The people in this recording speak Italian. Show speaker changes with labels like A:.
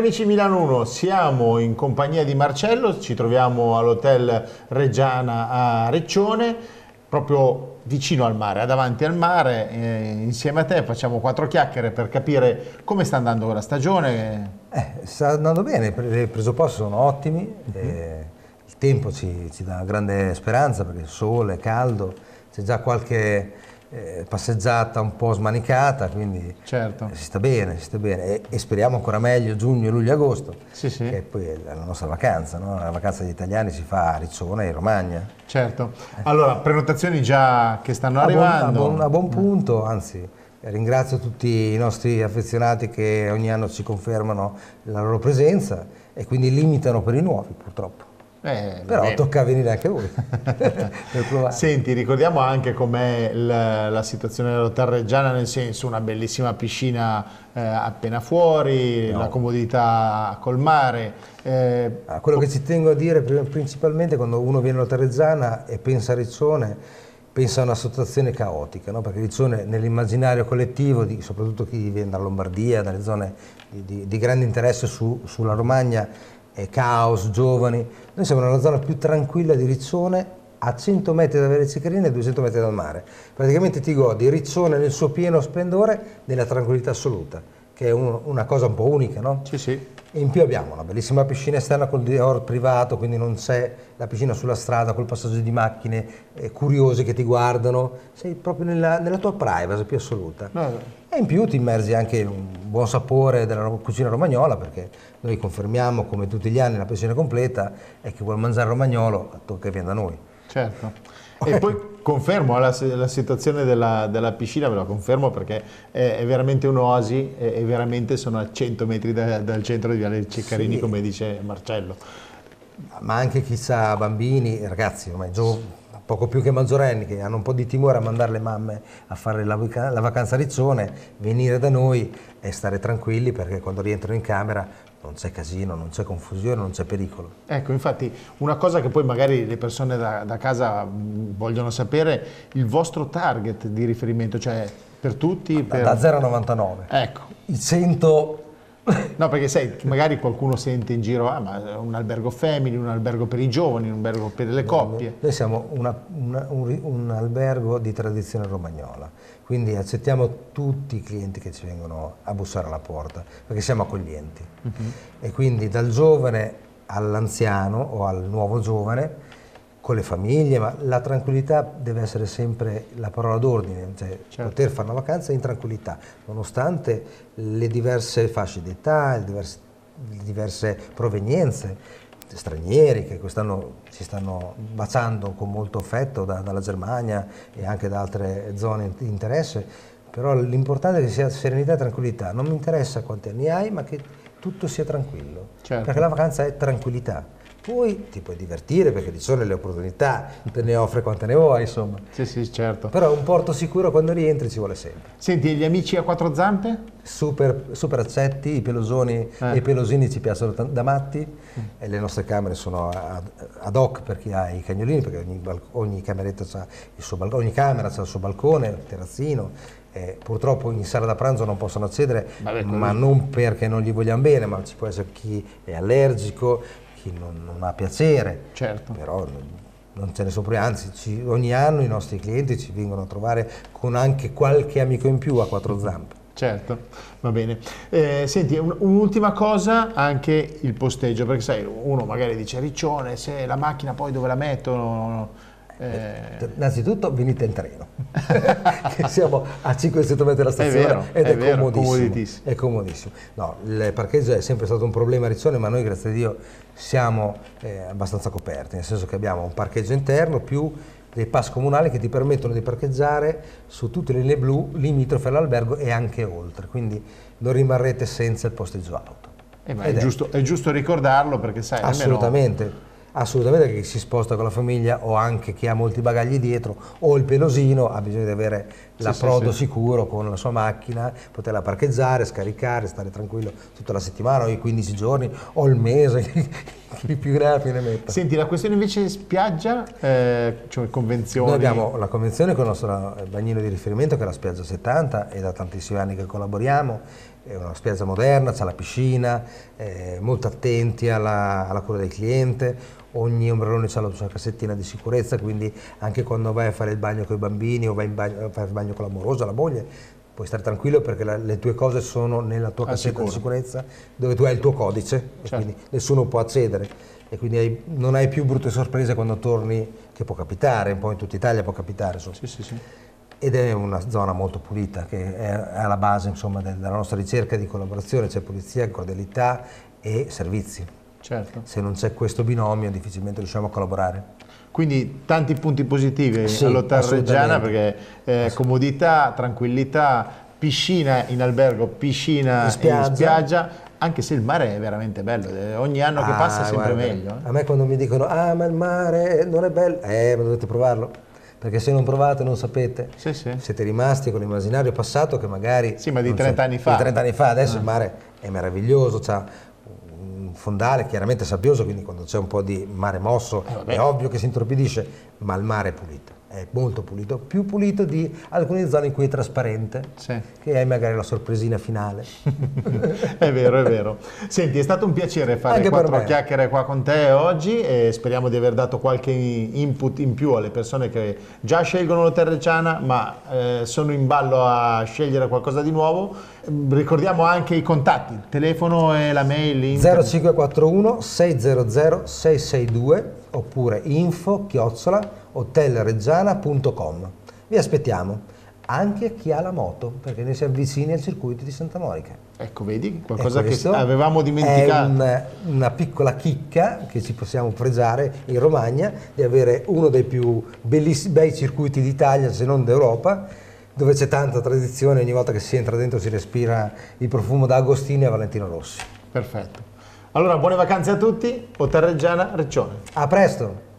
A: amici Milano 1, siamo in compagnia di Marcello, ci troviamo all'hotel Reggiana a Reccione, proprio vicino al mare, davanti al mare, eh, insieme a te facciamo quattro chiacchiere per capire come sta andando la stagione.
B: Eh, sta andando bene, i presupposti sono ottimi, uh -huh. eh, il tempo ci, ci dà grande speranza perché sole, caldo, c'è già qualche eh, passeggiata un po' smanicata, quindi certo. si sta bene, si sta bene e, e, speriamo ancora meglio giugno, luglio, agosto, sì, sì. che poi è la nostra vacanza, no? la vacanza degli italiani si fa a Riccione e Romagna.
A: Certo, allora prenotazioni già che stanno a arrivando.
B: Buon, a, buon, a buon punto, anzi ringrazio tutti i nostri affezionati che ogni anno ci confermano la loro presenza e quindi limitano per i nuovi purtroppo. Eh, Però bene. tocca venire anche voi
A: Senti, ricordiamo anche com'è la, la, situazione dell'Hotel Reggiana, nel senso una bellissima piscina eh, appena fuori, no. la comodità col mare.
B: Eh, ah, quello che ci tengo a dire principalmente quando uno viene all'Hotel Reggiana e pensa a Riccione, pensa a una situazione caotica, no? perché Riccione nell'immaginario collettivo, di, soprattutto chi viene dalla Lombardia, dalle zone di, di, di grande interesse su, sulla Romagna, caos, giovani. Noi siamo nella zona più tranquilla di Riccione, a 100 metri da Viale Ciccarina e 200 metri dal mare. Praticamente ti godi Riccione nel suo pieno splendore nella tranquillità assoluta, che è un, una cosa un po' unica, no?
A: Sì, sì.
B: E in più abbiamo una bellissima piscina esterna col Dior privato, quindi non c'è la piscina sulla strada col passaggio di macchine eh, curiose che ti guardano, sei proprio nella, nella tua privacy più assoluta. No. E in più ti immergi anche in un buon sapore della cucina romagnola, perché noi confermiamo come tutti gli anni la pensione completa e chi vuole mangiare romagnolo tocca che viene da noi.
A: Certo. E poi confermo la, la situazione della, della, piscina, ve la confermo perché è, è veramente un'oasi e, e, veramente sono a 100 metri da, dal centro di Viale Ceccarini, sì. come dice Marcello.
B: Ma anche chi sa bambini, ragazzi, ormai poco più che maggiorenni, che hanno un po' di timore a mandare le mamme a fare la, la vacanza a Riccione, venire da noi e stare tranquilli perché quando rientrano in camera non c'è casino, non c'è confusione, non c'è pericolo.
A: Ecco, infatti una cosa che poi magari le persone da, da casa vogliono sapere, il vostro target di riferimento, cioè per tutti? Per...
B: Da 0 a 99.
A: Ecco.
B: Il 100
A: No, perché sai, magari qualcuno sente in giro, ah, ma un albergo family, un albergo per i giovani, un albergo per le coppie.
B: Noi siamo una, una, un, un, albergo di tradizione romagnola, quindi accettiamo tutti i clienti che ci vengono a bussare alla porta, perché siamo accoglienti. Uh mhm. -huh. E quindi dal giovane all'anziano o al nuovo giovane con le famiglie, ma la tranquillità deve essere sempre la parola d'ordine, cioè certo. poter fare una vacanza in tranquillità, nonostante le diverse fasce d'età, le diverse, le diverse provenienze, stranieri che quest'anno si stanno baciando con molto affetto da, dalla Germania e anche da altre zone di interesse, però l'importante è che sia serenità e tranquillità, non mi interessa quanti anni hai, ma che tutto sia tranquillo, certo. perché la vacanza è tranquillità. Poi ti puoi divertire perché ci sono le opportunità, te ne offre quante ne vuoi, insomma.
A: Sì, sì, certo.
B: Però un porto sicuro quando rientri ci vuole sempre.
A: Senti, gli amici a quattro zampe?
B: Super, super accetti, i pelosoni eh. e i pelosini ci piacciono da matti mm. e le nostre camere sono ad, hoc per chi ha i cagnolini, perché ogni, ogni cameretta ha il suo ogni camera ha il suo balcone, il terrazzino, eh, purtroppo in sala da pranzo non possono accedere, Vabbè, ma non perché non gli vogliamo bene, ma ci può essere chi è allergico, chi non, non ha piacere,
A: certo.
B: però non ce ne sono anzi ci, ogni anno i nostri clienti ci vengono a trovare con anche qualche amico in più a quattro zampe.
A: Certo, va bene. Eh, senti, un'ultima cosa, anche il posteggio, perché sai, uno magari dice Riccione, se la macchina poi dove la metto
B: eh... Innanzitutto venite in treno, siamo a 500 metri dalla stazione è vero, ed è, è vero, comodissimo. È comodissimo. No, il parcheggio è sempre stato un problema a Riccione, ma noi grazie a Dio siamo eh, abbastanza coperti, nel senso che abbiamo un parcheggio interno più dei pass comunali che ti permettono di parcheggiare su tutte le linee blu limitrofe all'albergo e anche oltre, quindi non rimarrete senza il posteggio auto.
A: Eh, è, giusto, è, giusto, ricordarlo perché sai...
B: Assolutamente. Almeno assolutamente che chi si sposta con la famiglia o anche chi ha molti bagagli dietro o il pelosino ha bisogno di avere l'approdo sì, sì, sicuro con la sua macchina, poterla parcheggiare, scaricare, stare tranquillo tutta la settimana o i 15 giorni o il mese, chi più ne ha più ne metta.
A: Senti, la questione invece spiaggia, eh, cioè convenzioni...
B: Noi abbiamo la convenzione con il nostro bagnino di riferimento che è la spiaggia 70 e da tantissimi anni che collaboriamo è una spiaggia moderna, c'è la piscina, eh, molto attenti alla, alla, cura del cliente, ogni ombrellone ha la sua cassettina di sicurezza, quindi anche quando vai a fare il bagno con i bambini o vai in bagno, a fare il bagno con l'amorosa, la moglie, puoi stare tranquillo perché la, le tue cose sono nella tua cassetta di sicurezza dove tu hai il tuo codice certo. e quindi nessuno può accedere e quindi hai, non hai più brutte sorprese quando torni, che può capitare, un po' in tutta Italia può capitare. Sì, sì, sì ed è una zona molto pulita che è alla base insomma, della nostra ricerca di collaborazione, c'è polizia, cordialità e servizi. Certo. Se non c'è questo binomio difficilmente riusciamo a collaborare.
A: Quindi tanti punti positivi sì, all'Hotel Reggiana perché eh, comodità, tranquillità, piscina in albergo, piscina in spiaggia. in spiaggia, anche se il mare è veramente bello, eh, ogni anno che ah, passa è sempre guarda, meglio.
B: Eh. A me quando mi dicono ah ma il mare non è bello, eh ma dovete provarlo perché se non provate non sapete, sì, sì. siete rimasti con l'immaginario passato che magari...
A: Sì, ma di 30 anni fa.
B: Di 30 anni fa, adesso ah. il mare è meraviglioso, c'ha un fondale chiaramente sabbioso, quindi quando c'è un po' di mare mosso eh, è ovvio che si intorpidisce, ma il mare è pulito è molto pulito, più pulito di alcune zone in cui è trasparente, sì. che hai magari la sorpresina finale.
A: è vero, è vero. Senti, è stato un piacere fare Anche quattro chiacchiere qua con te oggi e speriamo di aver dato qualche input in più alle persone che già scelgono l'Hotel Reggiana ma eh, sono in ballo a scegliere qualcosa di nuovo. Ricordiamo anche i contatti, il telefono e la mail.
B: Internet. 0541 600 662 oppure info chiocciola hotelreggiana.com. Vi aspettiamo anche chi ha la moto, perché noi siamo vicini al circuito di Santa Monica.
A: Ecco, vedi, qualcosa che avevamo dimenticato.
B: È un, una piccola chicca che ci possiamo pregiare in Romagna di avere uno dei più bei circuiti d'Italia, se non d'Europa, dove c'è tanta tradizione, ogni volta che si entra dentro si respira il profumo da Agostini a Valentino Rossi.
A: Perfetto. Allora, buone vacanze a tutti, Hotel Reggiana, Reccione.
B: A presto!